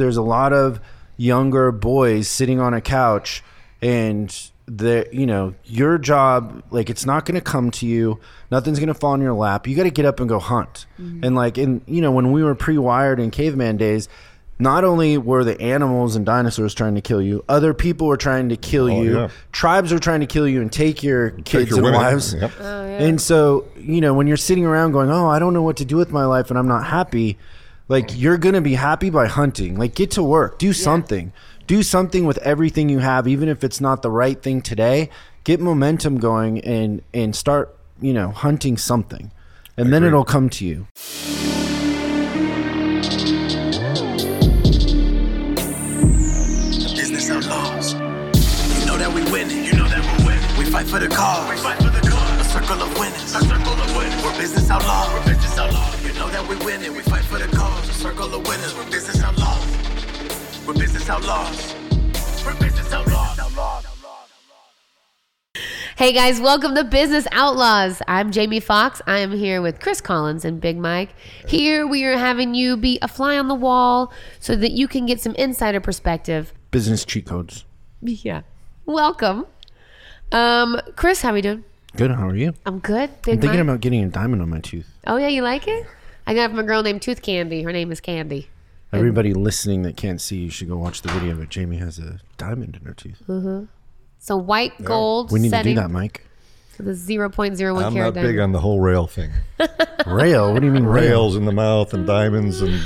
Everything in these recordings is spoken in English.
there's a lot of younger boys sitting on a couch and the you know your job like it's not going to come to you. Nothing's going to fall in your lap. You got to get up and go hunt. Mm-hmm. And like in you know when we were pre-wired in caveman days not only were the animals and dinosaurs trying to kill you other people were trying to kill oh, you. yeah. tribes were trying to kill you and take your kids your and women. wives Yep. Oh, and so, you know, when you're sitting around going, "Oh, I don't know what to do with my life and I'm not happy," like you're going to be happy by hunting. Like get to work, do something. Do something with everything you have even if it's not the right thing today. Get momentum going and and start, you know, hunting something. And then it'll come to you. business outlaws. You know that we win. You know that we win. We fight for the cause. We fight for the cause. A circle of winners. A circle of winners. We're business outlaws. We're business outlaws. You know that we win it. We circle of winners. We're business outlaws. We're business outlaws. We're business outlaws. outlaws. Hey guys, welcome to Business Outlaws. I'm Jamie Fox. I am here with Chris Collins and Big Mike. Here we are having you be a fly on the wall so that you can get some insider perspective. Business cheat codes. Yeah. Welcome. Um, Chris, how are we doing? Good. How are you? I'm good. Big I'm thinking Mike? about getting a diamond on my tooth. Oh yeah, you like it? I got it from a girl named Tooth Candy. Her name is Candy. Everybody listening that can't see, you should go watch the video. But Jamie has a diamond in her tooth. Mm-hmm. So white gold We need to do that, Mike. for the 0.01 I'm carat not big diamond. on the whole rail thing. Rail? What do you mean rail? Rails in the mouth and diamonds and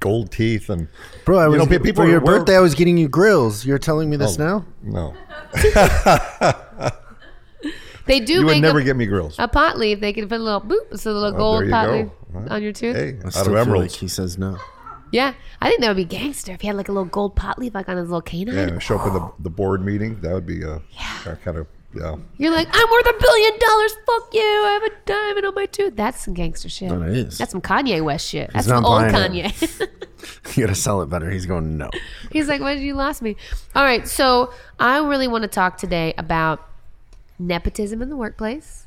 gold teeth and Bro, I You was know, pe- people for your wear- birthday. I was getting you grills. You're telling me this oh, now? no. They do You would make never a, get me grills. a pot leaf. They can put a little boop, so the little Oh, gold pot go. leaf Huh? on your tooth. Hey, I out of emeralds. like he says no. Yeah, I think that would be gangster if he had like a little gold pot leaf like on his little canine. Yeah, show up in the, the board meeting. That would be uh, kind of yeah. You're like, I'm worth a billion dollars. Fuck you. I have a diamond on my tooth. That's some gangster shit. No, it is. That's some Kanye West shit. That's not some old. Kanye. you gotta sell it better. He's going no. He's like, why did you lost me? All right, so I really want to talk today about nepotism in the workplace.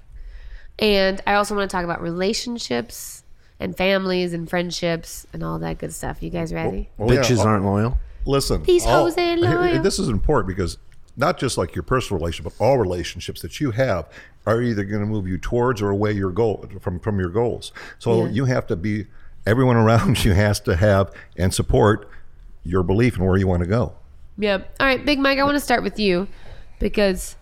And I also want to talk about relationships and families and friendships and all that good stuff. You guys ready? Well, yeah, Bitches uh, aren't loyal. Listen, These all- hoes ain't loyal. This is important because not just like your personal relationship, but all relationships that you have are either going to move you towards or away your goal from from your goals. So Yeah. you have to be. Everyone around you has to have and support your belief in where you want to go. Yeah. All right, Big Mike, I want to start with you because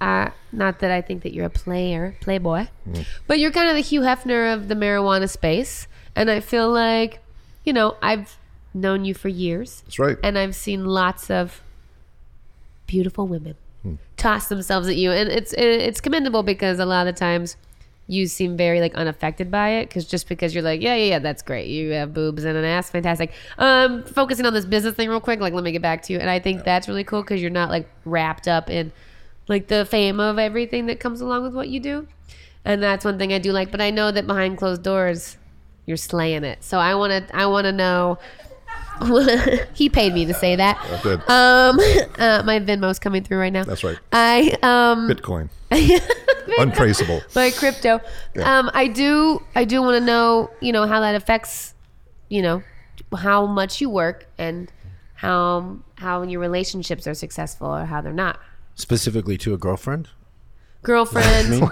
I, not that I think that you're a player, playboy, mm. but you're kind of the Hugh Hefner of the marijuana space. And I feel like, you know, I've known you for years. That's right. And I've seen lots of beautiful women hmm. toss themselves at you. And it's it's commendable because a lot of times you seem very like unaffected by it because just because you're like yeah yeah yeah that's great you have boobs and an ass fantastic um focusing on this business thing real quick like let me get back to you and i think that's really cool because you're not like wrapped up in like the fame of everything that comes along with what you do and that's one thing i do like but i know that behind closed doors you're slaying it so i want to i want to know he paid me to say that Good. um uh, my venmo's coming through right now That's right. i um Bitcoin, untraceable. by crypto. Um, I do, I do want to know, you know, how that affects, you know, how much you work and how how your relationships are successful or how they're not. Specifically to a girlfriend. Girlfriend,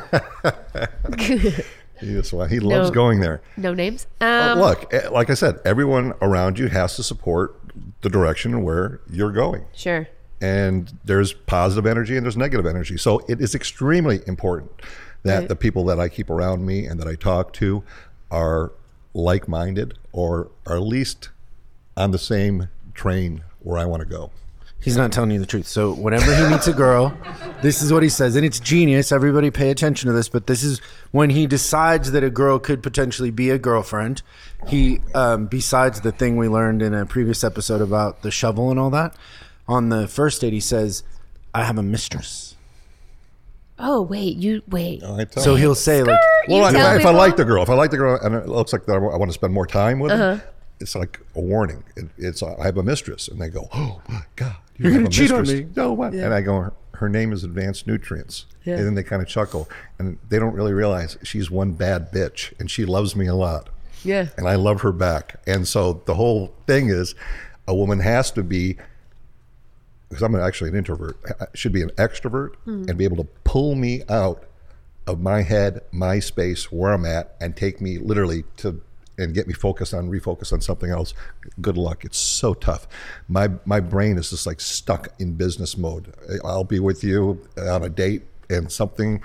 That's why he loves No. going there. no names. But Um, look, eh, like I said, everyone around you has to support the direction and where you're going. sure. and there's positive energy and there's negative energy. So it is extremely important that the people that I keep around me and that I talk to are like minded or are at least on the same train where I want to go. He's not telling you the truth. So whenever he meets a girl, this is what he says, and it's genius. Everybody pay attention to this. But this is when he decides that a girl could potentially be a girlfriend. He, um, besides the thing we learned in a previous episode about the shovel and all that, on the first date he says, "I have a mistress." Oh wait, you wait. I tell So you. he'll say like, well, if, I, if I like the girl, if I like the girl and it looks like that I want to spend more time with Uh-huh. her, it's like a warning. It, it's I have a mistress, and they go, "Oh my God, you You're have gonna a cheat on mistress." me. No, what? And I go, "Her- "Her name is Advanced Nutrients," Yeah. and then they kind of chuckle, and they don't really realize she's one bad bitch, and she loves me a lot, Yeah. and I love her back. And so the whole thing is, a woman has to be because I'm actually an introvert, I should be an extrovert hmm. and be able to pull me out of my head, my space, where I'm at, and take me literally to and get me focused on refocus on something else. Good luck. It's so tough. My my brain is just like stuck in business mode. I'll be with you on a date and something.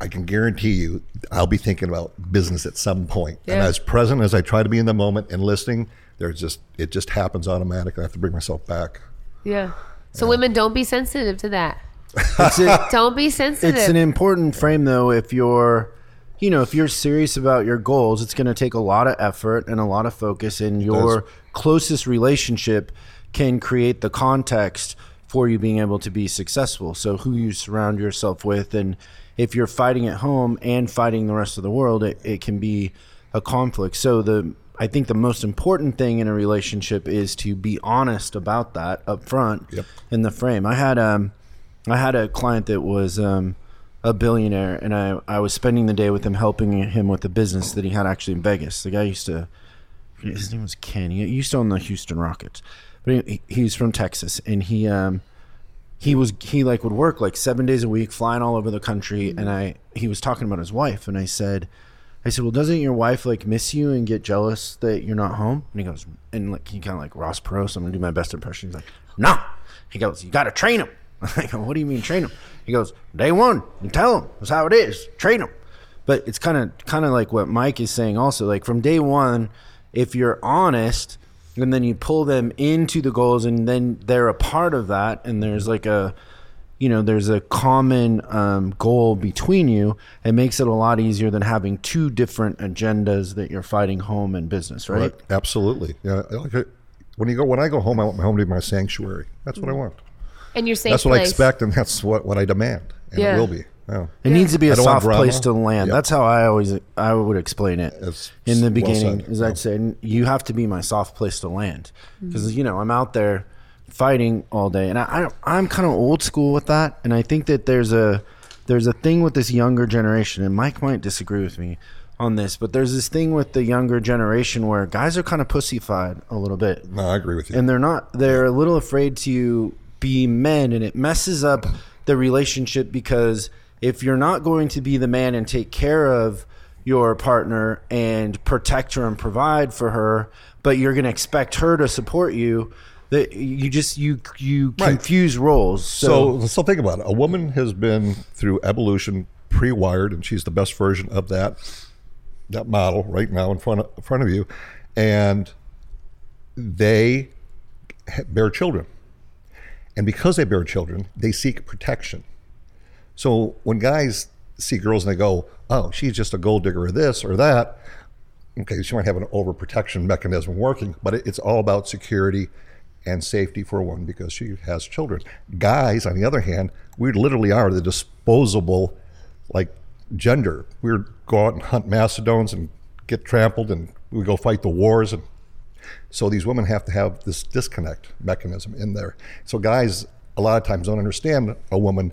I can guarantee you, I'll be thinking about business at some point. And as present as I try to be in the moment and listening, there's just it just happens automatically. I have to bring myself back. Yeah. So women, don't be sensitive to that. It's, a, Don't be sensitive. it's an important frame though. If you're, you know, if you're serious about your goals, it's going to take a lot of effort and a lot of focus. And your closest relationship can create the context for you being able to be successful. So who you surround yourself with, and if you're fighting at home and fighting the rest of the world, it, it can be a conflict. So the I think the most important thing in a relationship is to be honest about that up front Yep. in the frame. I had um I had a client that was um a billionaire and I, I was spending the day with him helping him with the business that he had actually in Vegas. The guy used to his name was Ken. He used to own the Houston Rockets. But he, he's from Texas and he um he was he like would work like seven days a week flying all over the country and i he was talking about his wife and i said i said well doesn't your wife like miss you and get jealous that you're not home and he goes and like he kind of like ross perot so i'm gonna do my best impression he's like no he goes you gotta train him i go what do you mean train them? he goes day one you tell them that's how it is train them. but it's kind of kind of like what mike is saying also like from day one if you're honest and then you pull them into the goals and then they're a part of that and there's like a you know there's a common um, goal between you it makes it a lot easier than having two different agendas that you're fighting home and business right, Absolutely. Yeah. When you go when I go home, I want my home to be my sanctuary. That's what I want. And you're safe That's what I expect, and that's what, what I demand, and Yeah. it will be. Yeah. it needs to be a soft place to land Yeah. that's how i always i would explain it That's in the beginning said. is Yeah. i'd say you have to be my soft place to land mm-hmm. because you know i'm out there fighting all day and i, I i'm kind of old school with that and i think that there's a there's a thing with this younger generation and mike might disagree with me on this but there's this thing with the younger generation where guys are kind of pussyfied a little bit No, I agree with you. and they're not they're a little afraid to be men and it messes up the relationship because if you're not going to be the man and take care of your partner and protect her and provide for her but you're going to expect her to support you that you just you you Right. confuse roles so, So, so think about it. A woman has been through evolution, pre-wired, and she's the best version of that that model right now in front of, in front of you, and they bear children, and because they bear children, they seek protection. So when guys see girls and they go, "Oh, she's just a gold digger or this or that," okay, she might have an overprotection mechanism working, but it's all about security and safety for one because she has children. Guys, on the other hand, we literally are the disposable, like gender. We go out and hunt mastodons and get trampled, and we go fight the wars and so these women have to have this disconnect mechanism in there. So guys a lot of times don't understand a woman,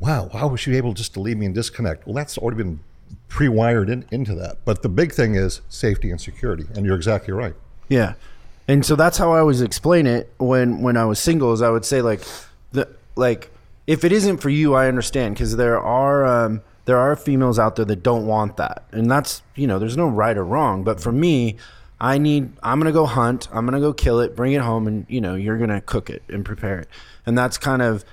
wow, how was she able just to leave me and disconnect? Well, that's already been pre-wired in, into that. But the big thing is safety and security, and you're exactly right. Yeah. And so that's how I always explain it when when I was single is I would say like the like if it isn't for you I understand because there are um there are females out there that don't want that. And that's, you know, there's no right or wrong, but for me I need I'm going to go hunt, I'm going to go kill it, bring it home and you know, you're going to cook it and prepare it. And that's kind of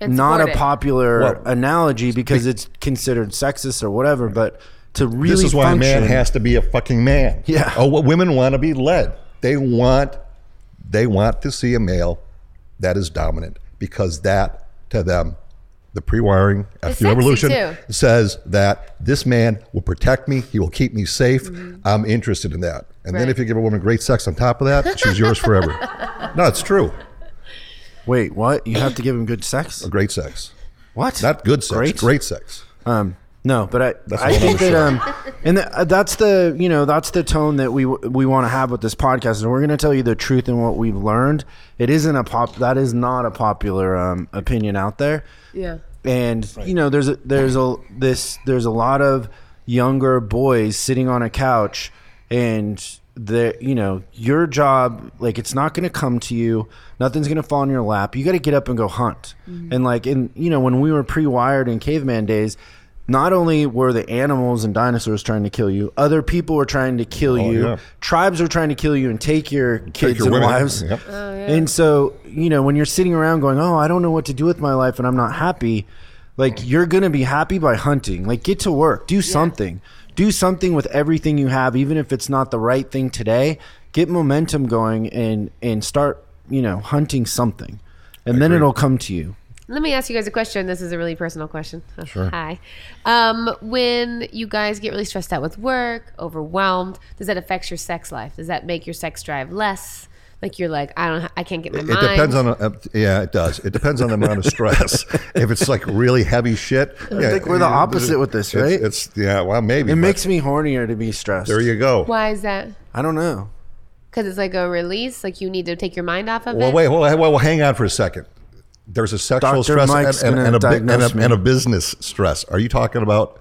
And not support a popular Well, analogy because it's considered sexist or whatever, but to really this is why function, a man has to be a fucking man. Yeah. Oh, well, women want to be led. They want they want to see a male that is dominant because that to them, the pre-wiring after the revolution too. says that this man will protect me. He will keep me safe. I'm interested in that. And then if you give a woman great sex on top of that, she's yours forever. no, it's true. Wait, what? You have to give him good sex? A Great sex, What? not good sex. Great? Great, sex. Um, no, but I, That's a I whole think that, um, and th- uh, that's the, you know, that's the tone that we we want to have with this podcast, and we're going to tell you the truth and what we've learned. It isn't a pop. That is not a popular um, opinion out there, Yeah. and you know, there's a, there's a this there's a lot of younger boys sitting on a couch and the you know your job like it's not going to come to you. Nothing's going to fall in your lap. You got to get up and go hunt. Mm-hmm. And like in you know when we were pre-wired in caveman days not only were the animals and dinosaurs trying to kill you other people were trying to kill Oh, you. yeah. tribes were trying to kill you and take your kids your and women. wives. Yep. Oh, and so you know when you're sitting around going oh i don't know what to do with my life and i'm not happy like you're gonna be happy by hunting. Like get to work. Do something do something with everything you have even if it's not the right thing today get momentum going and and start you know hunting something and then it'll come to you Let me ask you guys a question. This is a really personal question. Sure. Hi. Um, when you guys get really stressed out with work, overwhelmed, does that affect your sex life? Does that make your sex drive less? Like you're like, I don't, I can't get my mind. It mind. depends on, uh, yeah, it does. It depends on the amount of stress. if it's like really heavy shit, yeah, think we're the opposite with this, right? It's, yeah, well, maybe. it makes me hornier to be stressed There you go. Why is that? i don't know Because it's like a release. Like you need to take your mind off of Well, it. wait, well, well, well, hang on for a second. There's a sexual Dr. stress and, and, and, a, and, a, and a business stress. Are you talking about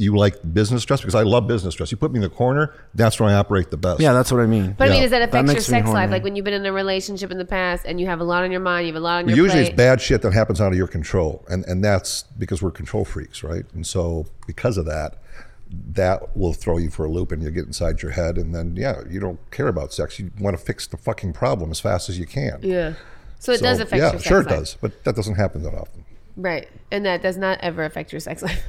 you like business stress? Because I love business stress. You put me in the corner, that's where I operate the best. yeah that's what i mean But I mean, does that That affect your sex life? Like when you've been in a relationship in the past and you have a lot on your mind, you have a lot on your Usually plate. it's bad shit that happens out of your control. And, and that's because we're control freaks, right? And so because of that, that will throw you for a loop and you get inside your head. And then, yeah, you don't care about sex. You want to fix the fucking problem as fast as you can. Yeah. So it So, does affect yeah, your sex life. sure it life. does. But that doesn't happen that often. Right. And that does not ever affect your sex life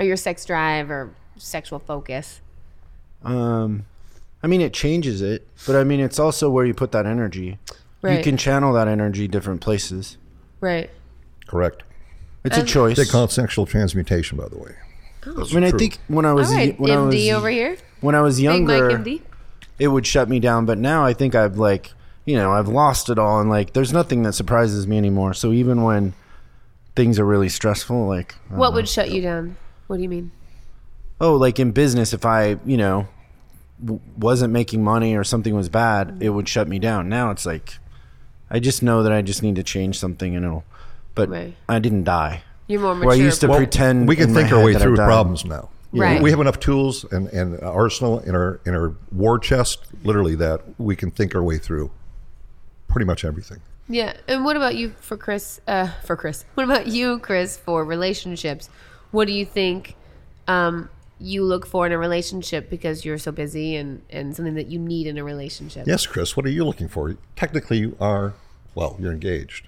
or your sex drive or sexual focus. Um, I mean, it changes it, but I mean, it's also where you put that energy. Right. You can channel that energy different places. Right. Correct. It's a Um, choice. They call it sexual transmutation, by the way. I mean, I think when I was All right. when I was MD over here. when I was Big Mike younger, MD. it would shut me down. But now I think I've like you know I've lost it all, and like there's nothing that surprises me anymore. So even when things are really stressful, like What would shut you down? What do you mean? oh, like in business, if I you know w- wasn't making money or something was bad, it would shut me down. Now it's like I just know that I just need to change something, and it'll. But Right. I didn't die. You're more mature. Where I used to pretend we can think our way through problems now. Right. We have enough tools and, and arsenal in our in our war chest, literally, that we can think our way through pretty much everything. Yeah. And what about you for Chris? Uh, for Chris. What about you, Chris, for relationships? What do you think um, you look for in a relationship because you're so busy and, and something that you need in a relationship? Yes, Chris. What are you looking for? Technically, you are. Well, you're engaged.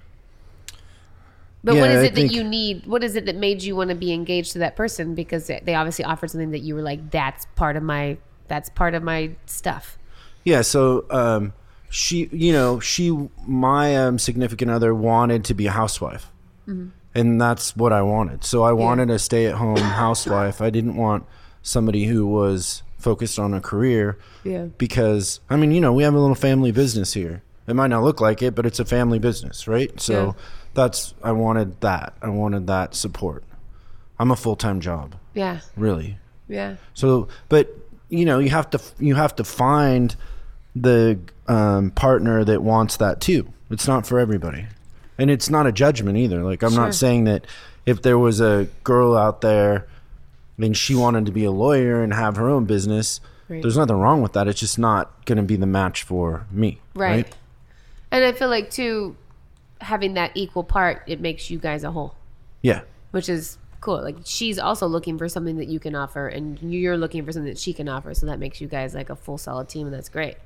But what Yeah, is I it think- that you need? What is it that made you want to be engaged to that person? Because they they obviously offered something that you were like, that's part of my, that's part of my stuff. Yeah, so um, she, you know, she, my um, significant other wanted to be a housewife, and that's what I wanted. So I wanted a stay-at-home housewife. I didn't want somebody who was focused on a career. Yeah. Because I mean, you know, we have a little family business here. It might not look like it, but it's a family business, right? So Yeah. that's I wanted that. I wanted that support. I'm a full-time job, Yeah. really. Yeah. So, but you know, you have to you have to find the um, partner that wants that too. It's not for everybody, and it's not a judgment either. Like I'm Sure. not saying that if there was a girl out there and she wanted to be a lawyer and have her own business, Right. there's nothing wrong with that. It's just not going to be the match for me. Right. And I feel like too, having that equal part, it makes you guys a whole, Yeah. which is cool. Like she's also looking for something that you can offer, and you're looking for something that she can offer. So that makes you guys like a full solid team, and that's great.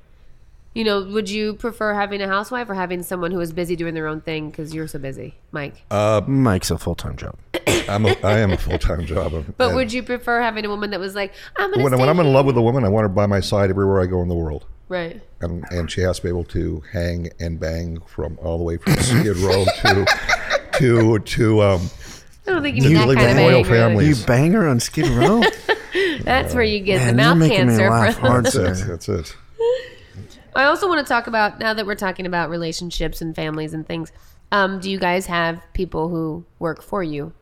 You know, would you prefer having a housewife or having someone who is busy doing their own thing because you're so busy, Mike? Mike's a full time job. I'm a, I am a full time job. but And would you prefer having a woman that was like, I'm gonna when, stay when I'm in love with a woman, I want her by my side everywhere I go in the world. right? and, and she has to be able to hang and bang from all the way from Skid Row to to to um, I don't think you need that kind with of royal anger. families. You bang her on Skid Row? That's where you get Man, the you're mouth making me cancer. laugh from. hard, that's it. That's it. I also want to talk about now that we're talking about relationships and families and things. Um, do you guys have people who work for you?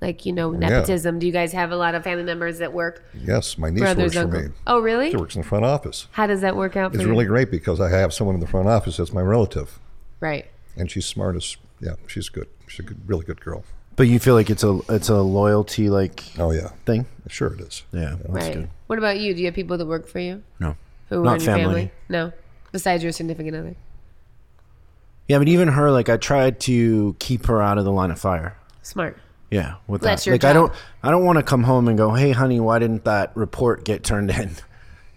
Like you know nepotism. Do you guys have a lot of family members that work Yes, my niece brothers, works for me. Oh, really? She works in the front office. How does that work out for It's you? really great because I have someone in the front office that's my relative, right. and she's smart as yeah, she's good. She's a good, really good girl. but you feel like it's a it's a loyalty like Oh yeah, thing? sure it is. Yeah, that's Right. good. What about you? Do you have people that work for you? No. Who were Not in your family. family? No, besides your significant other. Yeah, but even her, like I tried to keep her out of the line of fire. Smart. Yeah, with That's that. your like I don't, I don't want to come home and go, "Hey, honey, why didn't that report get turned in?"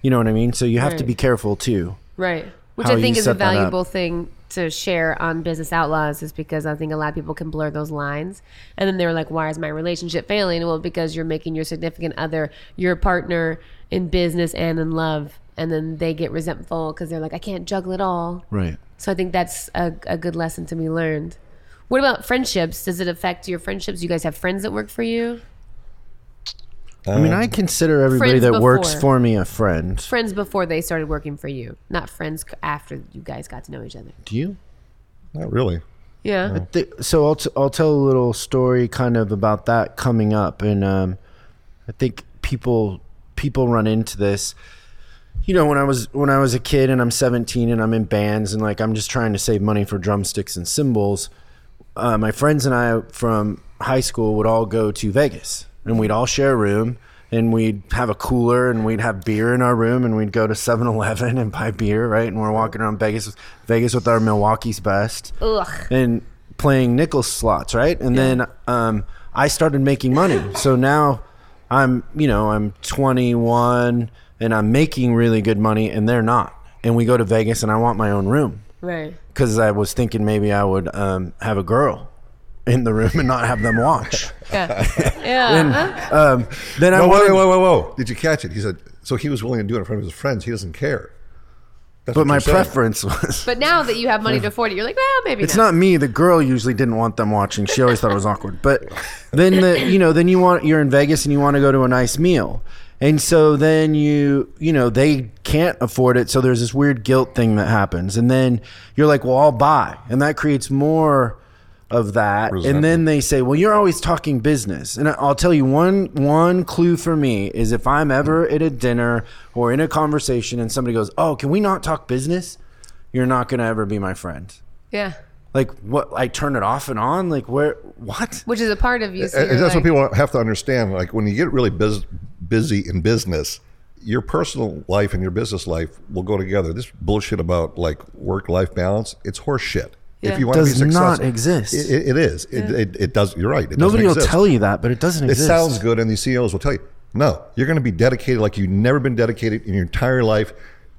You know what I mean? So you have to be careful too. Right. Which I think is a set that up. valuable thing to share on Business Outlaws is because I think a lot of people can blur those lines. And then they're like, why is my relationship failing? Well, because you're making your significant other your partner in business and in love. And then they get resentful because they're like, I can't juggle it all. Right. So I think that's a, a good lesson to be learned. What about friendships? Does it affect your friendships? You guys have friends that work for you? I mean, I consider everybody Friends that works for me a friend. Friends before they started working for you, not friends after you guys got to know each other. Do you? Not really. Yeah. Th- so I'll, t- I'll tell a little story kind of about that coming up and um, i think people people run into this you know when i was when i was a kid and i'm 17 and i'm in bands and like i'm just trying to save money for drumsticks and cymbals uh, my friends and i from high school would all go to vegas and we'd all share a room and we'd have a cooler and we'd have beer in our room and we'd go to 7-eleven and buy beer right and we're walking around vegas vegas with our milwaukee's best Ugh. and playing nickel slots, right? And then um, I started making money. So now I'm, you know, I'm 21 and I'm making really good money, and they're not. And we go to Vegas, and I want my own room Right. because I was thinking maybe I would um, have a girl in the room and not have them watch. Yeah. yeah. um, then I No, wait, wanted, wait, wait, wait, whoa. Did you catch it? He said, so he was willing to do it in front of his friends. He doesn't care. That's but my preference was. But now that you have money to afford it, you're like, well, maybe It's not. not me. The girl usually didn't want them watching. She always thought it was awkward. But then the you know then you want you're in Vegas and you want to go to a nice meal, and so then you you know they can't afford it. So there's this weird guilt thing that happens, and then you're like, well, I'll buy, and that creates more of that. And then they say, well, you're always talking business, and I'll tell you one one clue for me is if I'm ever at a dinner or in a conversation and somebody goes, oh, can we not talk business? You're not gonna ever be my friend. Yeah. Like what? I turn it off and on. Like where? What? Which is a part of you. So And you're that's like, what people have to understand. Like when you get really bus- busy in business, your personal life and your business life will go together. This bullshit about like work life balance, it's horse shit. Yeah. If you want to be successful, Does not exist. It, it- it is. It, it, it does. You're right. It Nobody will exist. tell you that, but it doesn't Exist. It sounds good, and these CEOs will tell you, no, you're going to be dedicated like you've never been dedicated in your entire life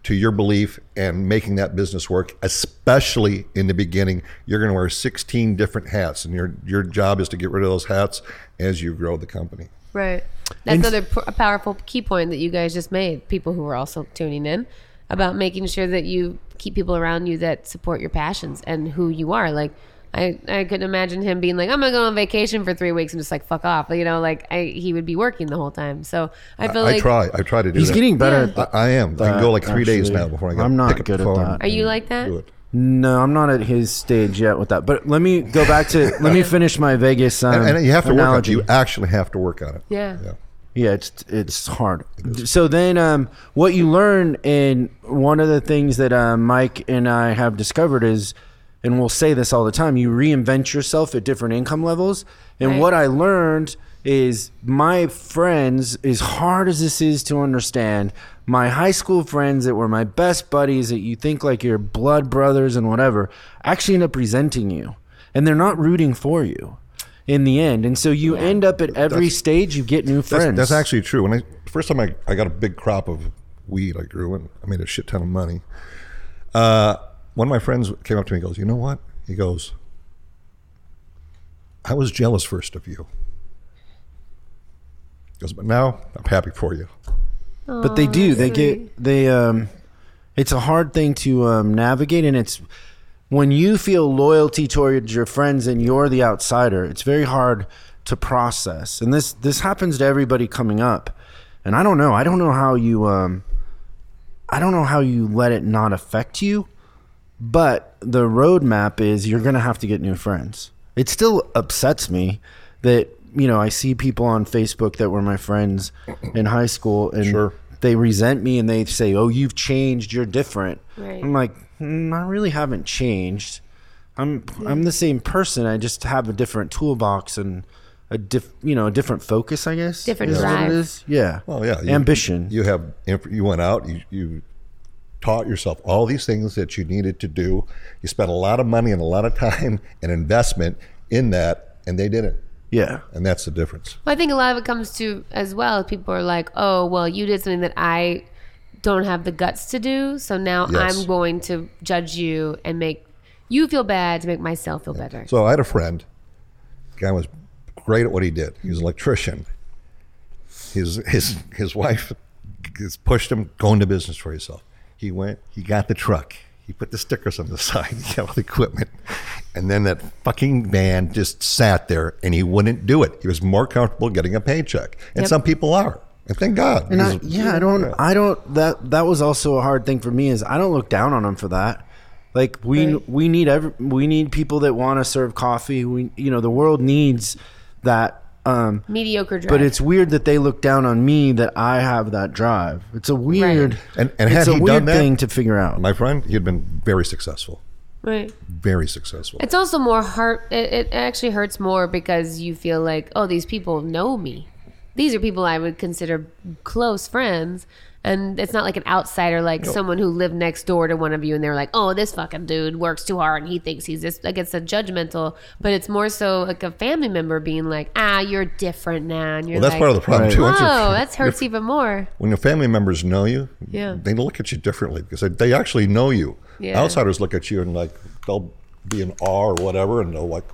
to your belief and making that business work. Especially in the beginning, you're going to wear 16 different hats, and your your job is to get rid of those hats as you grow the company. Right. That's another p- a powerful key point that you guys just made. People who are also tuning in about making sure that you keep people around you that support your passions and who you are. Like, I I couldn't imagine him being like, I'm gonna go on vacation for three weeks and just like fuck off. You know, like I he would be working the whole time. So I feel I like. try. I try to do He's that. getting better. Yeah. at I, I am. I can go like three days now before I get I'm not pick up good the at phone. that. Are you like that? No, I'm not at his stage yet with that. But let me go back to. let me finish my Vegas. Um, And, and you have to analogy. work on it. You actually have to work on it. Yeah. Yeah. Yeah, it's it's hard. So then, um, what you learn, and one of the things that uh, Mike and I have discovered is, and we'll say this all the time, you reinvent yourself at different income levels. And Right. what I learned is my friends, as hard as this is to understand, my high school friends that were my best buddies that you think like your blood brothers and whatever, actually end up resenting you, and they're not rooting for you. In the end, and so you end up at every stage you get new That's, friends. that's actually true. When I first time I, I got a big crop of weed I grew and I made a shit ton of money. Uh, one of my friends came up to me and goes, "You know what?" He goes, "I was jealous first of you." He goes, but now I'm happy for you. but they do they get they um it's a hard thing to um, navigate and it's when you feel loyalty towards your friends and you're the outsider it's very hard to process and this this happens to everybody coming up and i don't know i don't know how you um i don't know how you let it not affect you but the roadmap is you're gonna have to get new friends. It still upsets me that you know I see people on Facebook that were my friends in high school and Sure. they resent me and they say, "Oh, you've changed. You're different." Right. I'm like, mm, I really haven't changed. I'm I'm the same person. I just have a different toolbox and a diff, you know, a different focus. I guess Different is drive. is. Yeah. Well, yeah, you- Ambition. You have you went out. You you taught yourself all these things that you needed to do. You spent a lot of money and a lot of time and investment in that, and they didn't. Yeah. And that's the difference. Well, I think a lot of it comes to as well. People are like, "Oh, well, you did something that I don't have the guts to do, so now Yes. I'm going to judge you and make you feel bad to make myself feel better." So I had a friend. Guy was great at what he did. He was an electrician. His his his wife just pushed him go into business for yourself. He went. He got the truck. He put the stickers on the side. He got all the equipment, and then that fucking man just sat there and he wouldn't do it. He was more comfortable getting a paycheck, and Yep. some people are. And thank God. And I, yeah, I don't, I don't. That that was also a hard thing for me is I don't look down on them for that. Like we Right. we need every we need people that want to serve coffee. We you know the world needs that. Um, Mediocre drive. but it's weird that they look down on me that I have that drive. It's a weird And- and it's a he weird done that- thing to figure out. my friend, he had been very successful. right. Very successful. It's also more hurt. It, it actually hurts more because you feel like, oh, these people know me. These are people I would consider close friends. And it's not like an outsider, like someone who lived next door to one of you, and they're like, "Oh, this fucking dude works too hard, and he thinks he's this." Like it's a judgmental, but it's more so like a family member being like, "Ah, you're different now," and you're well, that's like, part of the problem Right. too. Once Oh, that hurts even more. when your family members know you, Yeah. they look at you differently because they, they actually know you. Yeah. Outsiders look at you and like they'll be in awe or whatever, and they'll like,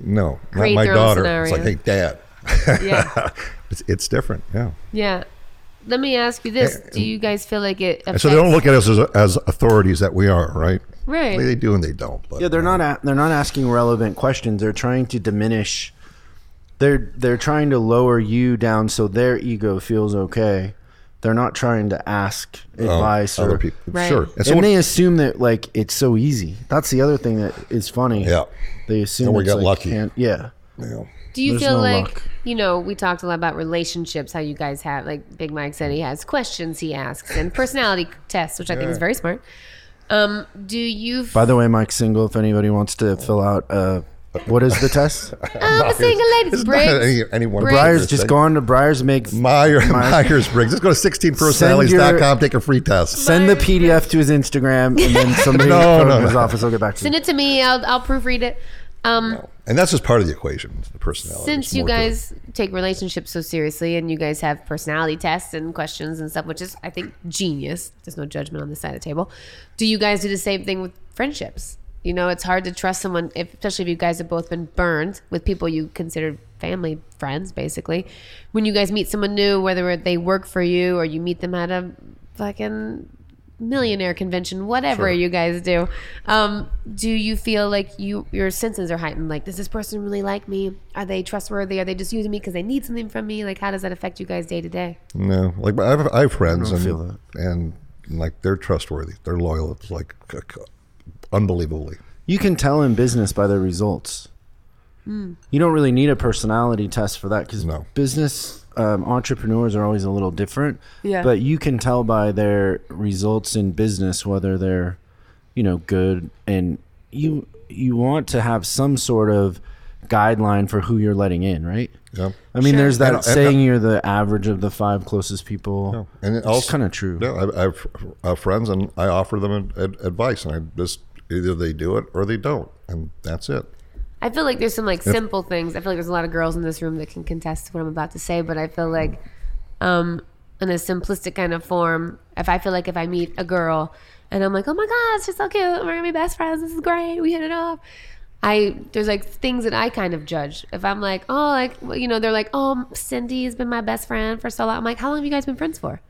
no, Create not my their own daughter. It's like, hey, dad. Yeah, It's, it's different, yeah. yeah. Let me ask you this: Do you guys feel like it? Affects, so they don't look at us as, as authorities that we are, right? right. They do and they don't. But, Yeah, they're not. A, they're not asking relevant questions. They're trying to diminish. They're they're trying to lower you down so their ego feels okay. They're not trying to ask um, advice other or. people. Right. Sure. And so and what- they assume that like it's so easy. That's the other thing that is funny. Yeah. They assume And we it's got like, lucky. can't- Yeah. you Do you There's feel no like luck. You know? We talked a lot about relationships. How you guys have like Big Mike said he has questions he asks and personality tests, which I think is very smart. Um, do you? F- By the way, Mike's single. If anybody wants to fill out, uh, what is the test? I'm a single lady. it's not Briggs. any, any one Briggs. Briars, just go on to Briars. Make Meyer, My- Myers Briggs. Just go to 16personalities.com, take a free test. send the PDF to his Instagram, and then somebody No, from no, his no. office will get back to you. Send it to me. I'll I'll proofread it. Um, And that's just part of the equation, the personality. since you guys take relationships so seriously and you guys have personality tests and questions and stuff, which is I think genius. There's no judgment on this side of the table. Do you guys do the same thing with friendships? You know, it's hard to trust someone, if, especially if you guys have both been burned with people you consider family friends, basically. When you guys meet someone new, whether they work for you or you meet them at a fucking millionaire convention, whatever Sure. you guys do, um, do you feel like you your senses are heightened? Like, does this person really like me? Are they trustworthy? Are they just using me because they need something from me? Like, how does that affect you guys day to day? No, like I have, I have friends and, feel that. and like they're trustworthy. They're loyal. It's like c- c- unbelievably. You can tell in business by their results. You don't really need a personality test for that because No. business um, entrepreneurs are always a little different. Yeah. But you can tell by their results in business whether they're, you know, good and you you want to have some sort of guideline for who you're letting in, right? Yeah. I mean, Sure. there's that And- and- saying you're the average of the five closest people. And it It's also kind of true. Yeah, I, I have uh, friends and I offer them ad- ad- advice, and I just either they do it or they don't, and that's it. I feel like there's some like simple things. I feel like there's a lot of girls in this room that can contest what I'm about to say, but I feel like um in a simplistic kind of form, if I feel like if I meet a girl and I'm like, "Oh my god, she's so cute. We're going to be best friends. This is great. We hit it off." I there's like things that I kind of judge. If I'm like, "Oh, like you know, they're like, "Oh, Cindy has been my best friend for so long." I'm like, "How long have you guys been friends for?"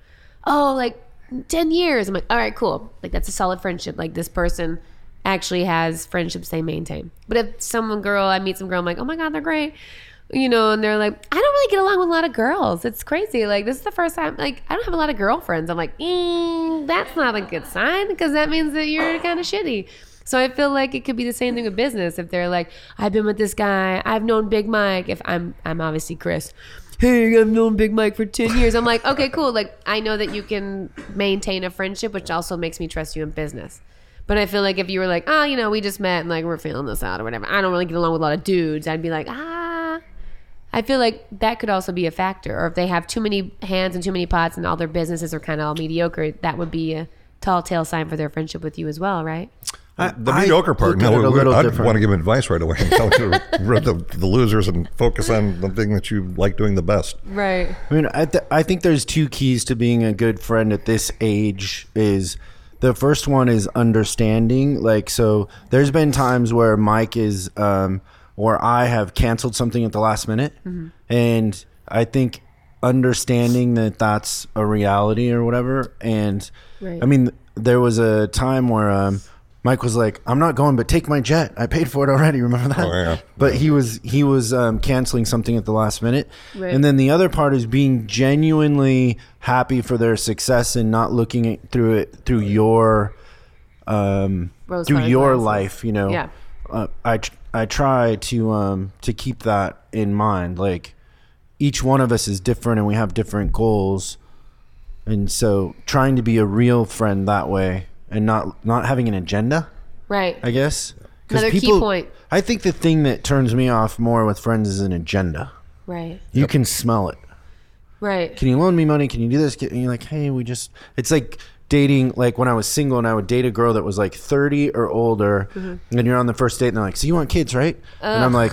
"Oh, like 10 years." I'm like, "All right, cool. Like that's a solid friendship. Like this person actually has friendships they maintain. But if someone girl, I meet some girl, I'm like, oh my god, they're great, you know, and they're like, I don't really get along with a lot of girls. It's crazy. Like this is the first time, like I don't have a lot of girlfriends. I'm like, mm, that's not a good sign because that means that you're kind of shitty. So I feel like it could be the same thing with business. If they're like, I've been with this guy, I've known Big Mike. If I'm, I'm obviously Chris. Hey, I've known Big Mike for ten years. I'm like, okay, cool. Like I know that you can maintain a friendship, which also makes me trust you in business. But I feel like if you were like, oh, you know, we just met and like we're feeling this out or whatever, I don't really get along with a lot of dudes, I'd be like, ah. I feel like that could also be a factor. Or if they have too many hands and too many pots and all their businesses are kind of all mediocre, that would be a tall tale sign for their friendship with you as well, right? I- The mediocre part. No, it a we- little I'd want to give advice right away and tell him to the, the losers and focus on the thing that you like doing the best. Right. I mean, I, th- I think there's two keys to being a good friend at this age. Is the first one is understanding. Like, so there's been times where Mike is, um, or I have canceled something at the last minute, and I think understanding that that's a reality or whatever. And Right. I mean, there was a time where um, Mike was like, "I'm not going, but take my jet. I paid for it already." Remember that? Oh, yeah. But he was he was um, canceling something at the last minute, Right. and then the other part is being genuinely happy for their success and not looking at, through it through your um, Rose through your glasses. life. You know, Yeah. uh, I tr- I try to um, to keep that in mind. Like each one of us is different, and we have different goals, and so trying to be a real friend that way, and not not having an agenda. Right. I guess. Another key point. I think the thing that turns me off more with friends is an agenda. Right. You can smell it. Right. Can you loan me money? Can you do this? Can, and you're like, hey, we just. It's like dating. Like when I was single and I would date a girl that was like 30 or older, Mm-hmm. and you're on the first date, and they're like, so you want kids, right? And I'm like,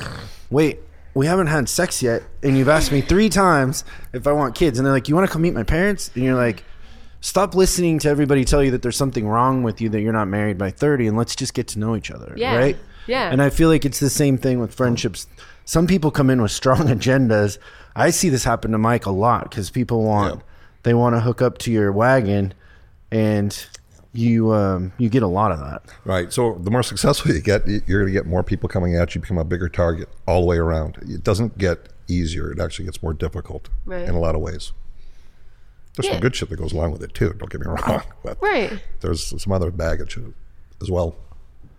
wait. We haven't had sex yet, and you've asked me three times if I want kids, and they're like, "You want to come meet my parents?" And you're like, "Stop listening to everybody tell you that there's something wrong with you that you're not married by 30, and let's just get to know each other." Yeah. Right? Yeah. And I feel like it's the same thing with friendships. Some people come in with strong agendas. I see this happen to Mike a lot because people want Yeah. they want to hook up to your wagon, and you um, you get a lot of that. Right. So the more successful you get, you're going to get more people coming at you, become a bigger target all the way around. It doesn't get easier. It actually gets more difficult Right. in a lot of ways. There's Yeah. some good shit that goes along with it too. Don't get me wrong, but Right. there's some other baggage as well.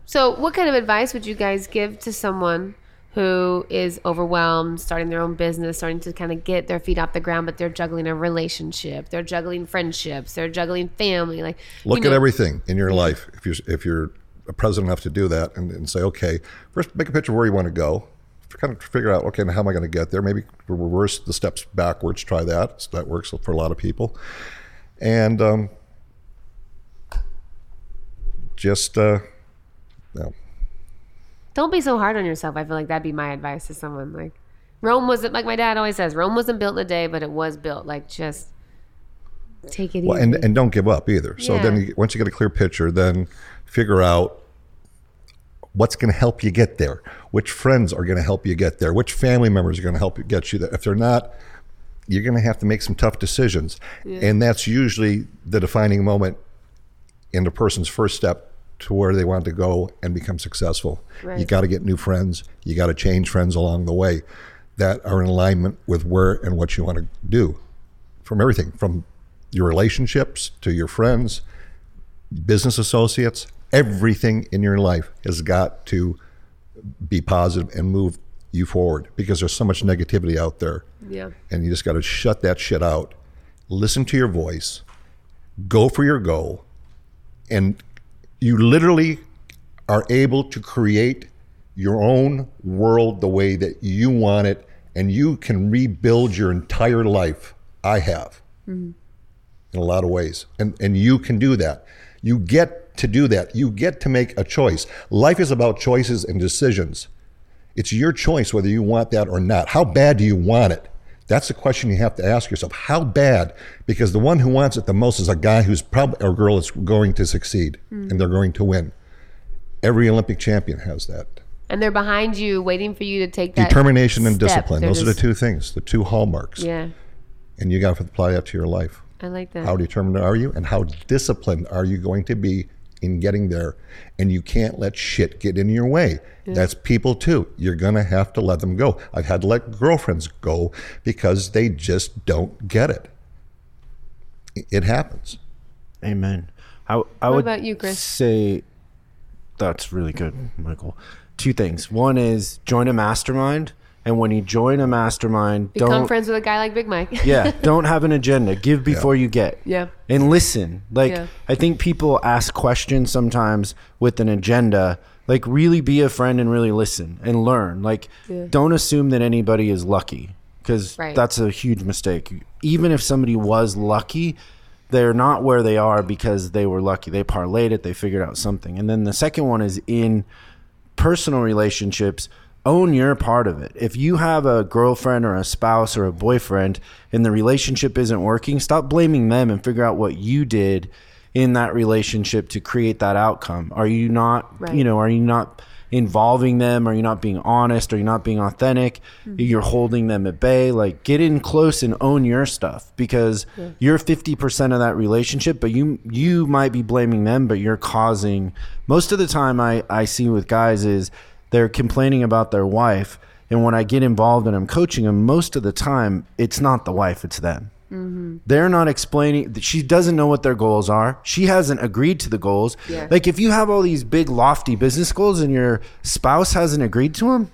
So, what kind of advice would you guys give to someone who is overwhelmed, starting their own business, starting to kind of get their feet off the ground, but they're juggling a relationship, they're juggling friendships, they're juggling family? Like, Look know- at everything in your life. If you're if you're a president enough to do that, and, and say, okay, first make a picture of where you want to go. Kind of figure out, okay, how am I going to get there? Maybe reverse the steps backwards. Try that. So that works for a lot of people. And um, just, uh, no, Don't be so hard on yourself. I feel like that'd be my advice to someone. Like, Rome wasn't like my dad always says. Rome wasn't built in a day, but it was built. Like, just take it Well, easy. and, and don't give up either. So then, you, once you get a clear picture, then figure out what's going to help you get there. Which friends are going to help you get there? Which family members are going to help you get you there? If they're not, you're going to have to make some tough decisions, and that's usually the defining moment in a person's first step to where they want to go and become successful. You Right. got to get new friends. You got to change friends along the way that are in alignment with where and what you want to do from everything from your relationships to your friends, business associates, everything in your life has got to be positive and move you forward because there's so much negativity out there. yeah. And you just got to shut that shit out. Listen to your voice, go for your goal, and you literally are able to create your own world the way that you want it, and you can rebuild your entire life. I have mm-hmm. in a lot of ways, and and you can do that. You get to do that. You get to make a choice. Life is about choices and decisions. It's your choice whether you want that or not. How bad do you want it? That's the question you have to ask yourself. How bad? Because the one who wants it the most is a guy who's probably or girl is going to succeed hmm. and they're going to win. Every Olympic champion has that. And they're behind you, waiting for you to take that Determination and discipline. They're Those are the two things, the two hallmarks. Yeah, And you got to apply that to your life. I like that. How determined are you and how disciplined are you going to be in getting there? And you can't let shit get in your way. That's people too. You're going to have to let them go. I've had to let girlfriends go because they just don't get it. It- It happens. Amen. I, I What would about you, Chris? say that's really good, Michael. Two things. One is join a mastermind, and when you join a mastermind, Become don't friends with a guy like Big Mike. yeah, don't have an agenda. Give before you get. Yeah. And listen. Like Yeah. I think people ask questions sometimes with an agenda. Like really be a friend and really listen and learn. Like Yeah. don't assume that anybody is lucky because Right. that's a huge mistake. Even if somebody was lucky, they're not where they are because they were lucky. They parlayed it, they figured out something. And then the second one is in personal relationships, own your part of it. If you have a girlfriend or a spouse or a boyfriend and the relationship isn't working, stop blaming them and figure out what you did in that relationship to create that outcome. Are you not, Right. you know, are you not involving them? Are you not being honest? Are you not being authentic? Mm-hmm. You're holding them at bay. Like get in close and own your stuff because you're 50% of that relationship, but you you might be blaming them, but you're causing most of the time I, I see with guys is they're complaining about their wife. And when I get involved and I'm coaching them, most of the time it's not the wife, it's them. Mm-hmm. They're not explaining. She doesn't know what their goals are. She hasn't agreed to the goals. Yeah. Like if you have all these big lofty business goals and your spouse hasn't agreed to them,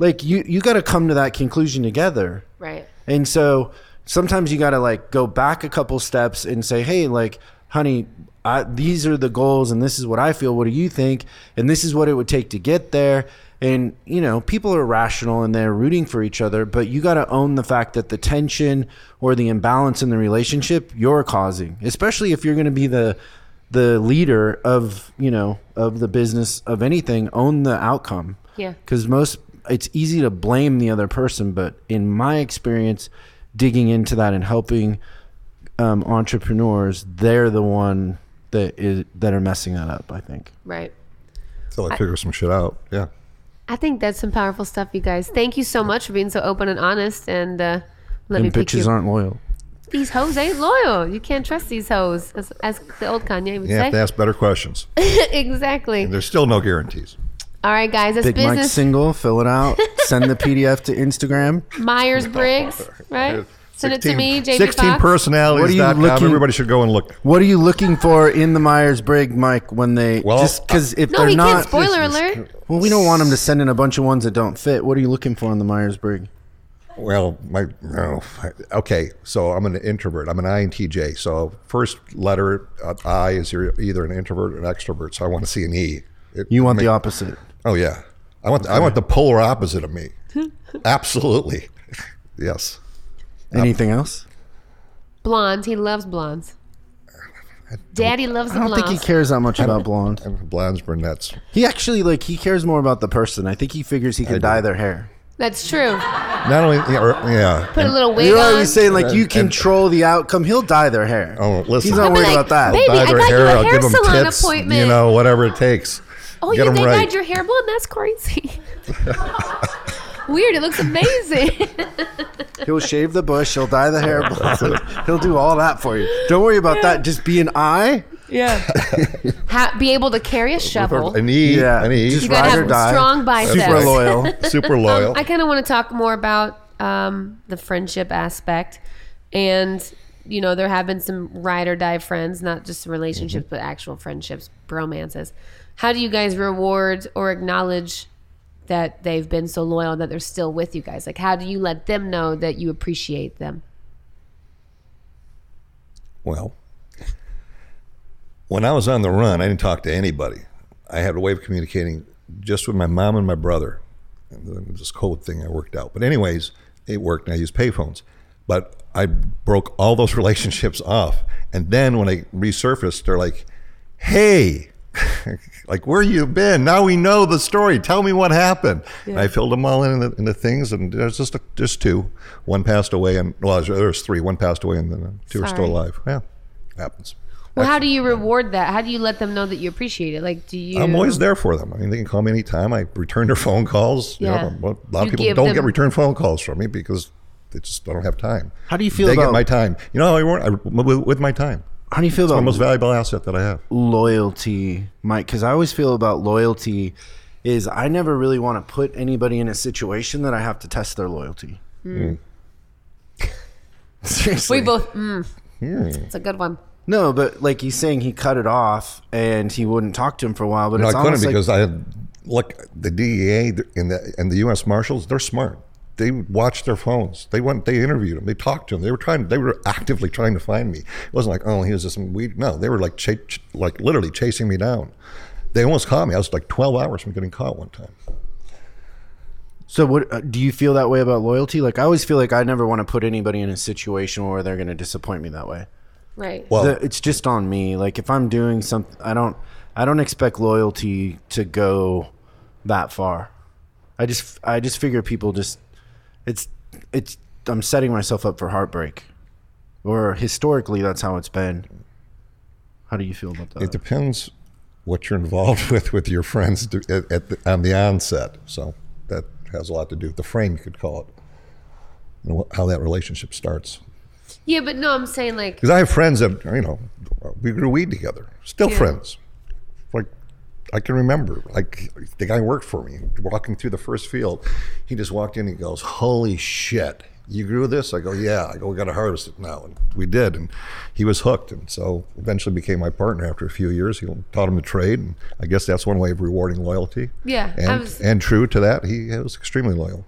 like you you got to come to that conclusion together. Right. And so sometimes you got to like go back a couple steps and say, "Hey, like, honey, I, these are the goals, and this is what I feel. What do you think? And this is what it would take to get there." And you know, people are rational and they're rooting for each other, but you got to own the fact that the tension or the imbalance in the relationship you're causing, especially if you're going to be the the leader of you know of the business of anything. Own the outcome Yeah. because most it's easy to blame the other person but in my experience digging into that and helping um, entrepreneurs they're the one that is that are messing that up i think Right. Until I figure some shit out. Yeah. I think that's some powerful stuff, you guys. Thank you so much for being so open and honest. And uh, let me and pick bitches your- aren't loyal These hoes ain't loyal. You can't trust these hoes, as, as the old Kanye would You have to ask better questions. exactly. There's still no guarantees. All right, guys. That's big mike business. single fill it out send the pdf to instagram Myers Briggs, right? Send it to me, JB 16 Fox. personalities. What are you dot looking- Everybody should go and look. what are you looking for in the myers-briggs mike when they Well, just because if No, they're he not can't. Spoiler alert. well we don't want them to send in a bunch of ones that don't fit what are you looking for in the myers-briggs Well, my no. Okay, so I'm an introvert. I'm an INTJ. So first letter uh, I is you're either an introvert or an extrovert. So I want to see an E. It- you want it the opposite Oh yeah, I want I want the polar opposite of me. Absolutely, yes. Anything else Blondes. He loves blondes. Daddy loves blondes. i the don't blondes. think he cares that much about blonde blondes, brunettes. He actually like he cares more about the person. I think he figures he can dye their hair. That's true. Not only yeah, or, yeah. Put a little wig You're on. always saying like you And- control the outcome. He'll dye their hair. Oh, listen. He's not I'll be worried like, about that. "Baby, dye I their got you hair. a I'll hair give them salon tits. appointment. You know, whatever it takes. oh, Get you 'em think right. dyed your hair blonde? That's crazy. Weird. It looks amazing. He'll shave the bush. He'll dye the hair blonde. He'll do all that for you. Don't worry about that. Just be an eye. yeah. ha- be able to carry a shovel. An E. Yeah, An E. just You gotta ride or have die. strong biceps. Super loyal. Super loyal. I kind of want to talk more about um, the friendship aspect, and you know, there have been some ride or die friends, not just relationships, but actual friendships, bromances. How do you guys reward or acknowledge that they've been so loyal that they're still with you guys? Like, how do you let them know that you appreciate them? Well, when I was on the run, I didn't talk to anybody. I had a way of communicating just with my mom and my brother. And this code thing I worked out. But anyways, it worked and I used payphones. But I broke all those relationships off. And then when I resurfaced, they're like, hey, like where you been? Now we know the story. Tell me what happened. And I filled them all in the, in the things, and there's just a, just two. One passed away, and well, there's three. One passed away, and then two are still alive. Yeah, happens. Well, how do you reward that? How do you let them know that you appreciate it? Like, do you? I'm always there for them. I mean, they can call me anytime. I return their phone calls. Yeah. You know, a lot You of people don't them- get return phone calls from me because they just I don't have time. How do you feel they about get my time? You know, I, work- I with, with my time. How do you feel It's my about most valuable asset that I have. loyalty, Mike? Because I always feel about loyalty is I never really want to put anybody in a situation that I have to test their loyalty. Seriously. We both. Mm, It's a good one. No, but like he's saying, he cut it off and he wouldn't talk to him for a while. But No, I couldn't almost like because I had look the DEA and the and the U.S. Marshals. They're smart. They watched their phones. They went. They interviewed him. They talked to him. They were trying. They were actively trying to find me. It wasn't like oh he was just some weed. No, they were like cha- ch- like literally chasing me down. They almost caught me. I was like 12 hours from getting caught one time. So, what uh, do you feel that way about loyalty? Like, I always feel like I never want to put anybody in a situation where they're going to disappoint me that way. Right. Well, the, it's just on me. Like if I'm doing something, I don't, I don't expect loyalty to go that far. I just, I just figure people just, it's, it's, I'm setting myself up for heartbreak, or historically that's how it's been. How do you feel about that? it depends what you're involved with with your friends to, at, at the, on the onset. So that has a lot to do with the frame, you could call it, and wh- how that relationship starts. Yeah, but no, I'm saying like Because I have friends that you know we grew weed together, still Yeah. friends. I can remember, like the guy worked for me, walking through the first field. He just walked in. And he goes, "Holy shit, you grew this?" I go, "Yeah." I go, "We got to harvest it now," and we did. And he was hooked, and so eventually became my partner after a few years. He taught him to trade, and I guess that's one way of rewarding loyalty. Yeah, and was- and true to that, he was extremely loyal.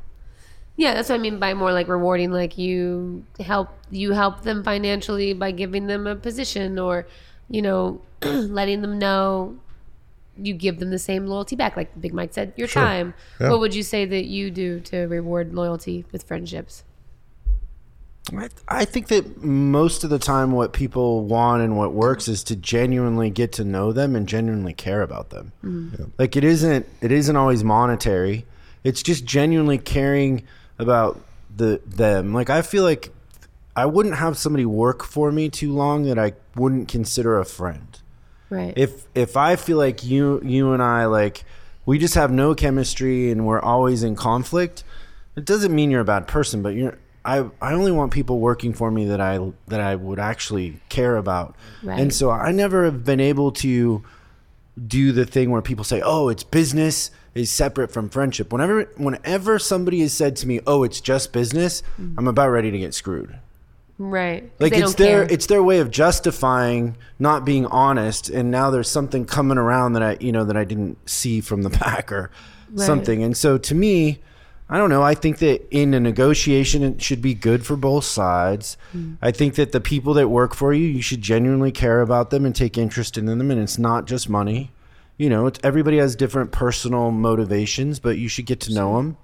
Yeah, that's what I mean by more like rewarding. Like you help you help them financially by giving them a position, or you know, letting them know you give them the same loyalty back. Like Big Mike said, your Sure. time. Yeah. What would you say that you do to reward loyalty with friendships? I, I think that most of the time, what people want and what works is to genuinely get to know them and genuinely care about them. Mm-hmm. Like it isn't, it isn't always monetary. It's just genuinely caring about the them. Like I feel like I wouldn't have somebody work for me too long that I wouldn't consider a friend Right. if if I feel like you you and I like we just have no chemistry and we're always in conflict, it doesn't mean you're a bad person, but you're I I only want people working for me that I that I would actually care about. Right. And so I never have been able to do the thing where people say, "Oh, it's business is separate from friendship." Whenever whenever somebody has said to me, "Oh, it's just business," mm-hmm. I'm about ready to get screwed. Right. Like it's their care. it's their way of justifying not being honest, and now there's something coming around that I you know that I didn't see from the back or Right. something. And so to me, I don't know. I think that in a negotiation, it should be good for both sides. Hmm. I think that the people that work for you, you should genuinely care about them and take interest in them, and it's not just money. You know, it's everybody has different personal motivations, but you should get to know them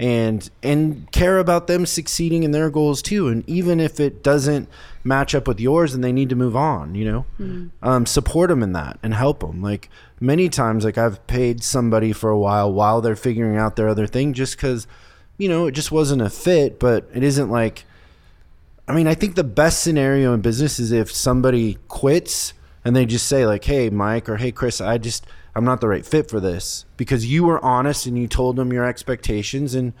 and and care about them succeeding in their goals too. And even if it doesn't match up with yours and they need to move on you know? Um, support them in that and help them like many times like i've paid somebody for a while while they're figuring out their other thing just because you know it just wasn't a fit but it isn't like I mean, I think the best scenario in business is if somebody quits and they just say like, "Hey, Mike," or "Hey, Chris, I just I'm not the right fit for this," because you were honest and you told them your expectations, and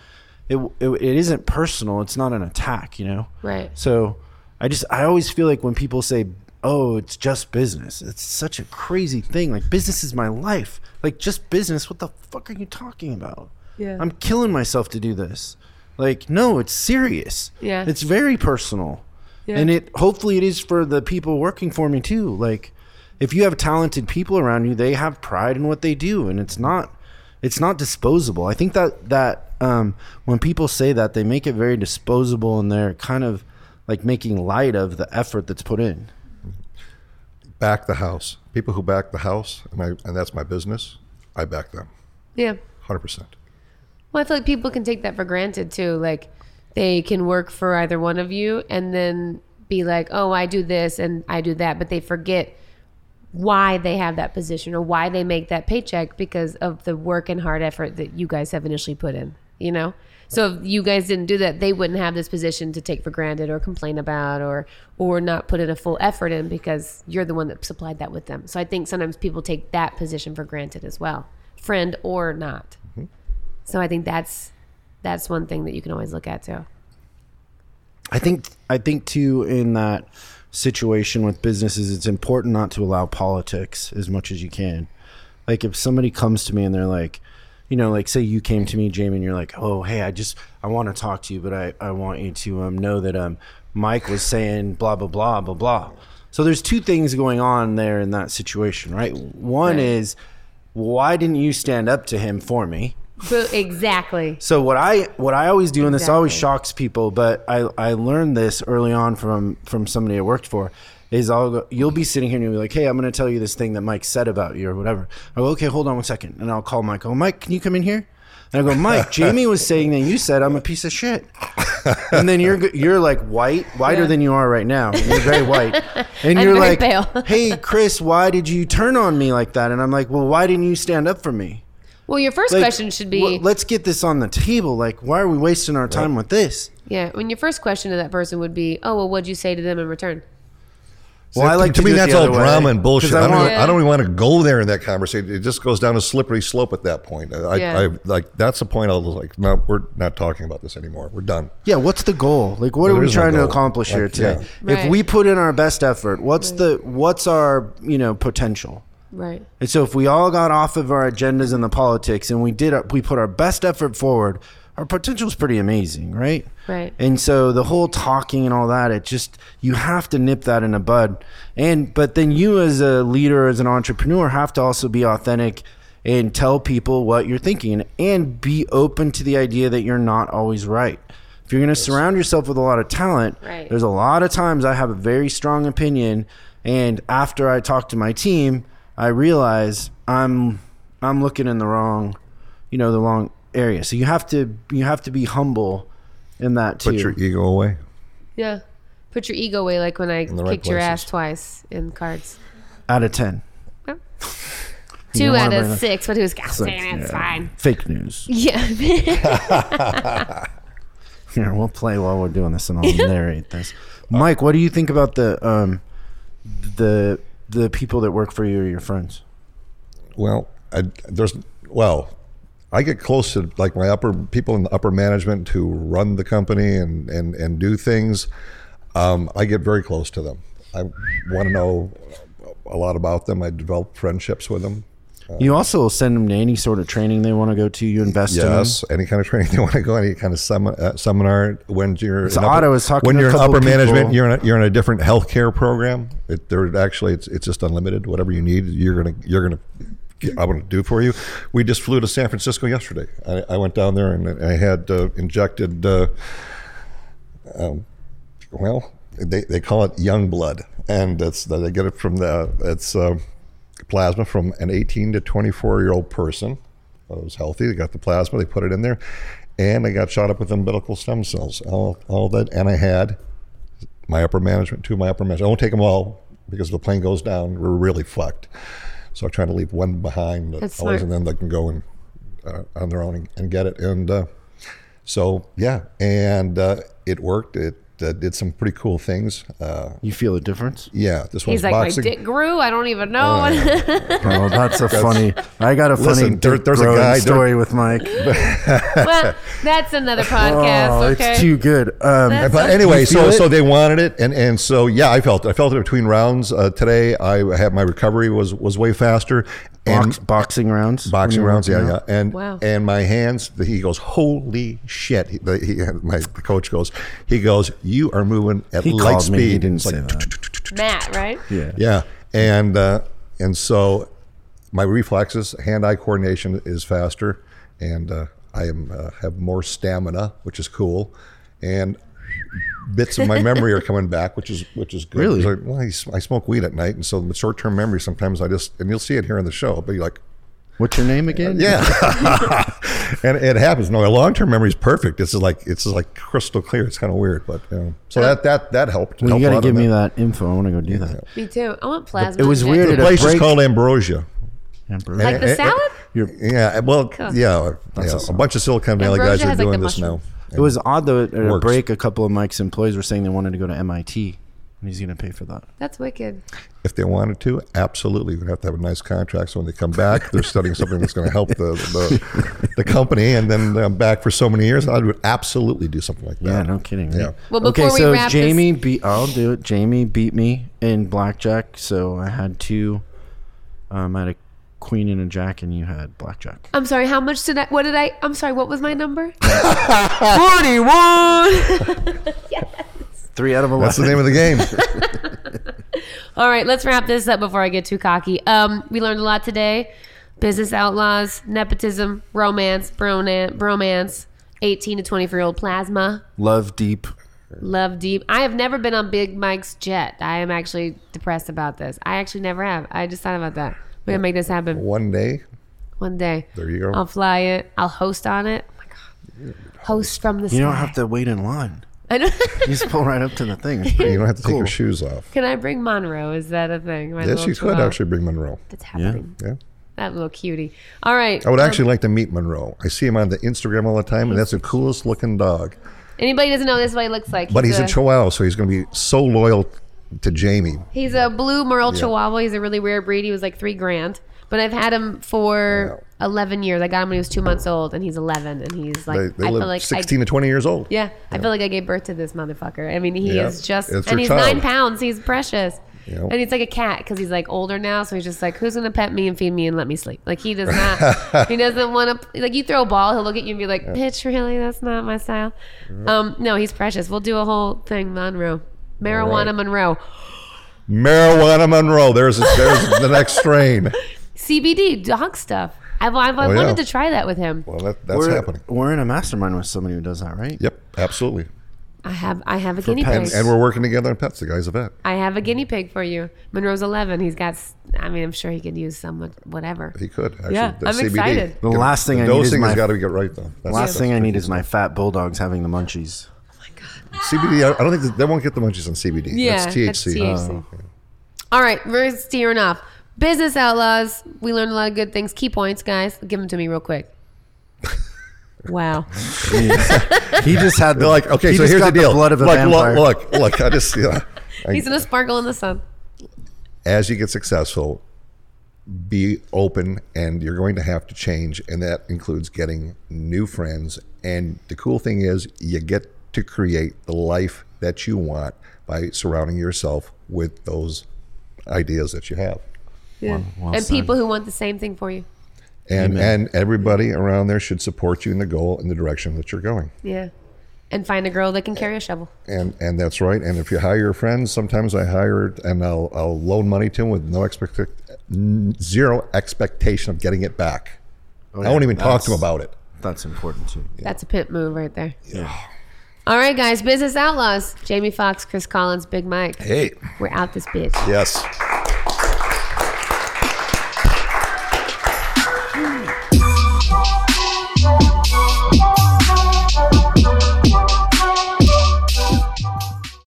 it it, it isn't personal. It's not an attack, you know. Right. So I just I always feel like when people say, "Oh, it's just business," it's such a crazy thing. Like business is my life. Like just business. What the fuck are you talking about? Yeah. I'm killing myself to do this. Like no, it's serious. Yeah. It's very personal. Yeah. And it hopefully it is for the people working for me too. Like if you have talented people around you, they have pride in what they do and it's not it's not disposable. I think that that um, when people say that they make it very disposable and they're kind of like making light of the effort that's put in. Back the house. People who back the house, and I and that's my business. I back them, Yeah. hundred percent. Well, I feel like people can take that for granted too. Like they can work for either one of you and then be like, oh, I do this and I do that. But they forget why they have that position or why they make that paycheck because of the work and hard effort that you guys have initially put in, you know? So if you guys didn't do that, they wouldn't have this position to take for granted or complain about or or not put in a full effort in because you're the one that supplied that with them. So I think sometimes people take that position for granted as well, friend or not. Mm-hmm. So I think that's that's one thing that you can always look at too. I think I think too in that situation with businesses, it's important not to allow politics as much as you can. Like if somebody comes to me and they're like, you know, like say you came to me, Jamie, and you're like, oh, hey, I just I want to talk to you, but I I want you to um know that um Mike was saying blah blah blah blah blah. So there's two things going on there in that situation, right? One Right. is why didn't you stand up to him for me? But exactly. So what I what I always do, and this always shocks people, but I I learned this early on from from somebody I worked for. Is I'll go, you'll be sitting here and you'll be like, hey, I'm going to tell you this thing that Mike said about you or whatever. I go, okay, hold on one second, and I'll call Mike. Oh, Mike, can you come in here? And I go, Mike, Jamie was saying that you said I'm a piece of shit. And then you're you're like white, whiter than you are right now. You're very white, and I'm you're like, pale. "Hey, Chris, why did you turn on me like that?" And I'm like, "Well, why didn't you stand up for me?" Well, your first Like, question should be "Well, let's get this on the table. Like, why are we wasting our time with this? yeah. When your first question to that person would be, "Oh, well, what'd you say to them in return?" Well, I like to, to me do it that's the all other way, drama and bullshit. I, I don't, want- even, I don't even want to go there in that conversation. It just goes down a slippery slope at that point. I, Yeah. I like that's the point. I was like, no, we're not talking about this anymore. We're done. Yeah, what's the goal? Like, what There are we is no trying to goal. accomplish here Like, today? yeah. If Right. we put in our best effort, what's the what's our you know potential? Right. And so if we all got off of our agendas and the politics and we did our, we put our best effort forward, our potential is pretty amazing, right? Right. And so the whole talking and all that, it just you have to nip that in the bud. And but then you as a leader, as an entrepreneur, have to also be authentic and tell people what you're thinking and be open to the idea that you're not always right. If you're going to surround yourself with a lot of talent, Right. there's a lot of times I have a very strong opinion and after I talk to my team, I realize I'm I'm looking in the wrong, you know, the wrong area. So you have to you have to be humble in that too. Put your ego away. Yeah. Put your ego away, like when I the right kicked your ass twice in cards. out of 10. Two out of bring that- six, but it was God It's like, damn it, it's yeah, fine. Fake news. Yeah. Here, we'll play while we're doing this and I'll narrate this. Mike, what do you think about the um the the people that work for you or your friends? Well, I, there's well, I get close to like my upper people in the upper management who run the company and and and do things. Um, I get very close to them. I want to know a lot about them. I develop friendships with them. You also send them to any sort of training they want to go to. You invest in them. Yes, any kind of training they want to go, any kind of sem- uh, seminar. When you're So in upper- Otto was talking when to a you're in couple upper management, you're in a, you're in a different healthcare program. It, there actually it's it's just unlimited. Whatever you need, you're gonna you're gonna. I want to do for you. We just flew to San Francisco yesterday. I, I went down there and I had uh, injected. Uh, um, well, they, they call it young blood, and it's they get it from the it's uh, plasma from an 18 to 24 year old person that was healthy. They got the plasma, they put it in there, and I got shot up with umbilical stem cells. All all that, and I had my upper management, two of my upper management. I won't take them all because if the plane goes down, we're really fucked. So I'm trying to leave one behind, That's always, smart. and then they can go and uh, on their own and, and get it. And uh, so yeah, and uh, it worked. It uh, did some pretty cool things. Uh, You feel a difference? yeah, this one's He's like, boxing. my dick grew. I don't even know. Oh, that's a funny. I got a funny Listen, there- there's a growing guy- there- story with Mike. well, that's another podcast. Oh, okay. it's too good. Um, but anyway, so it? so they wanted it, and and so yeah, I felt it. I felt it between rounds. Uh, today, I had my recovery was was way faster, and box, boxing rounds. boxing rounds, yeah, yeah, and Wow. and my hands. He goes, holy shit! He, he, my the coach goes, he goes, you are moving at He light speed. me. He didn't It's say that. Matt, right? Yeah. Yeah, and uh, and so my reflexes, hand-eye coordination is faster, and uh, I am uh, have more stamina, which is cool, and bits of my memory are coming back, which is which is good. Really? 'Cause I, well, I, s- I smoke weed at night, and so the short-term memory sometimes I just and you'll see it here in the show. But you're like, What's your name again? yeah, and it happens. No, a long-term memory is perfect. It's just like it's like crystal clear. It's kind of weird, but you know, so that that that helped. Well, helped you a got to give me that. that info. I want to go do that. Me too. I want plasma. It was injected. weird The at a place is called Ambrosia. Ambrosia. Like the Eh, eh, salad? You're- Yeah, well, Cool. yeah, yeah, a a bunch of Silicon Valley Ambrosia guys are has, like, the doing this now. It was odd though. At a break, a couple of Mike's employees were saying they wanted to go to MIT, and he's going to pay for that. That's wicked. If they wanted to, absolutely, we'd have to have a nice contract. So when they come back, they're studying something that's going to help the, the the company, and then I'm back for so many years. I would absolutely do something like that. Yeah, no kidding. right? Yeah. Well, okay, before we so wrap this- Jamie beat. I'll do it. Jamie beat me in blackjack, so I had two. Um, I had a queen and a jack, and you had blackjack. I'm sorry. How much did I? What did I? I'm sorry. What was my number? Forty-one. Three out of eleven. That's the name of the game. All right, let's wrap this up before I get too cocky. Um, we learned a lot today: business outlaws, nepotism, romance, bromance, bromance, 18 to 24 year old plasma, Love deep. love deep. I have never been on Big Mike's jet. I am actually depressed about this. I actually never have. I just thought about that. We're gonna make this happen. One day, one day. There you go. I'll fly it. I'll host on it. Oh my god. Host from the You sky. don't have to wait in line. I don't- You just pull right up to the thing. It's pretty You don't have to take cool. your shoes off. Can I bring Monroe? Is that a thing? My Yes, little you could chihuahua? actually bring Monroe. That's happening. Yeah. That little cutie. All right. I would um, actually like to meet Monroe. I see him on the Instagram all the time, and that's the coolest looking dog. Anybody doesn't know this is what he looks like. But he's a Chihuahua, so he's going to be so loyal to Jamie. He's a blue Merle Chihuahua. He's a really rare breed. He was like three grand. But I've had him for 11 years. I got him when he was two months old, and he's 11. And he's like, They, they I feel like I, 16 to 20 years old. yeah, I feel like I gave birth to this motherfucker. I mean, he Yeah. is just, It's and he's child. nine pounds. He's precious. Yeah. And he's like a cat because he's like older now. So he's just like, who's gonna pet me and feed me and let me sleep? Like he does not. he doesn't want to. Like you throw a ball, he'll look at you and be like, "Bitch, really? That's not my style." Um, no, he's precious. We'll do a whole thing, Monroe, marijuana right. Monroe. Marijuana Monroe. There's there's the next strain. CBD dog stuff. I've, I've, I Oh, yeah. wanted to try that with him. Well, that, that's we're, happening. we're in a mastermind with somebody who does that, right? Yep, absolutely. I have I have a guinea pig. And we're working together on pets. The guy's a vet. I have a guinea pig for you. Monroe's 11. He's got. s- I mean, I'm sure he could use some whatever. He could actually. Yeah, the I'm CBD. excited. The last thing the I need is dosing my has got to get right though. That's, last that's thing I need is my fat bulldogs having the munchies. Oh, my God. CBD. I I don't think that- they won't get the munchies on CBD. Yeah, that's THC. THC. Oh, All right, we're steering off. Business outlaws. We learned a lot of good things. Key points, guys. Give them to me real quick. Wow. He just had the, They're like, okay, he so just here's got the deal. blood of a look, vampire. look, look, look. I just, yeah. I- He's gonna sparkle in the sun. as you get successful, be open and you're going to have to change. And that includes getting new friends. And the cool thing is, you get to create the life that you want by surrounding yourself with those ideas that you have. Yeah. well and said. people who want the same thing for you. And, and everybody around there should support you in the goal in the direction that you're going. Yeah. And find a girl that can carry a shovel. And and that's right. And if you hire your friends, sometimes I hire and I'll I'll loan money to him with no expect zero expectation of getting it back. Oh, I won't even talk to him about it. That's important too. That's a pimp move right there. Yeah. All right, guys. Business outlaws. Jamie Fox, Chris Collins, Big Mike. Hey, We're out this bitch. yes.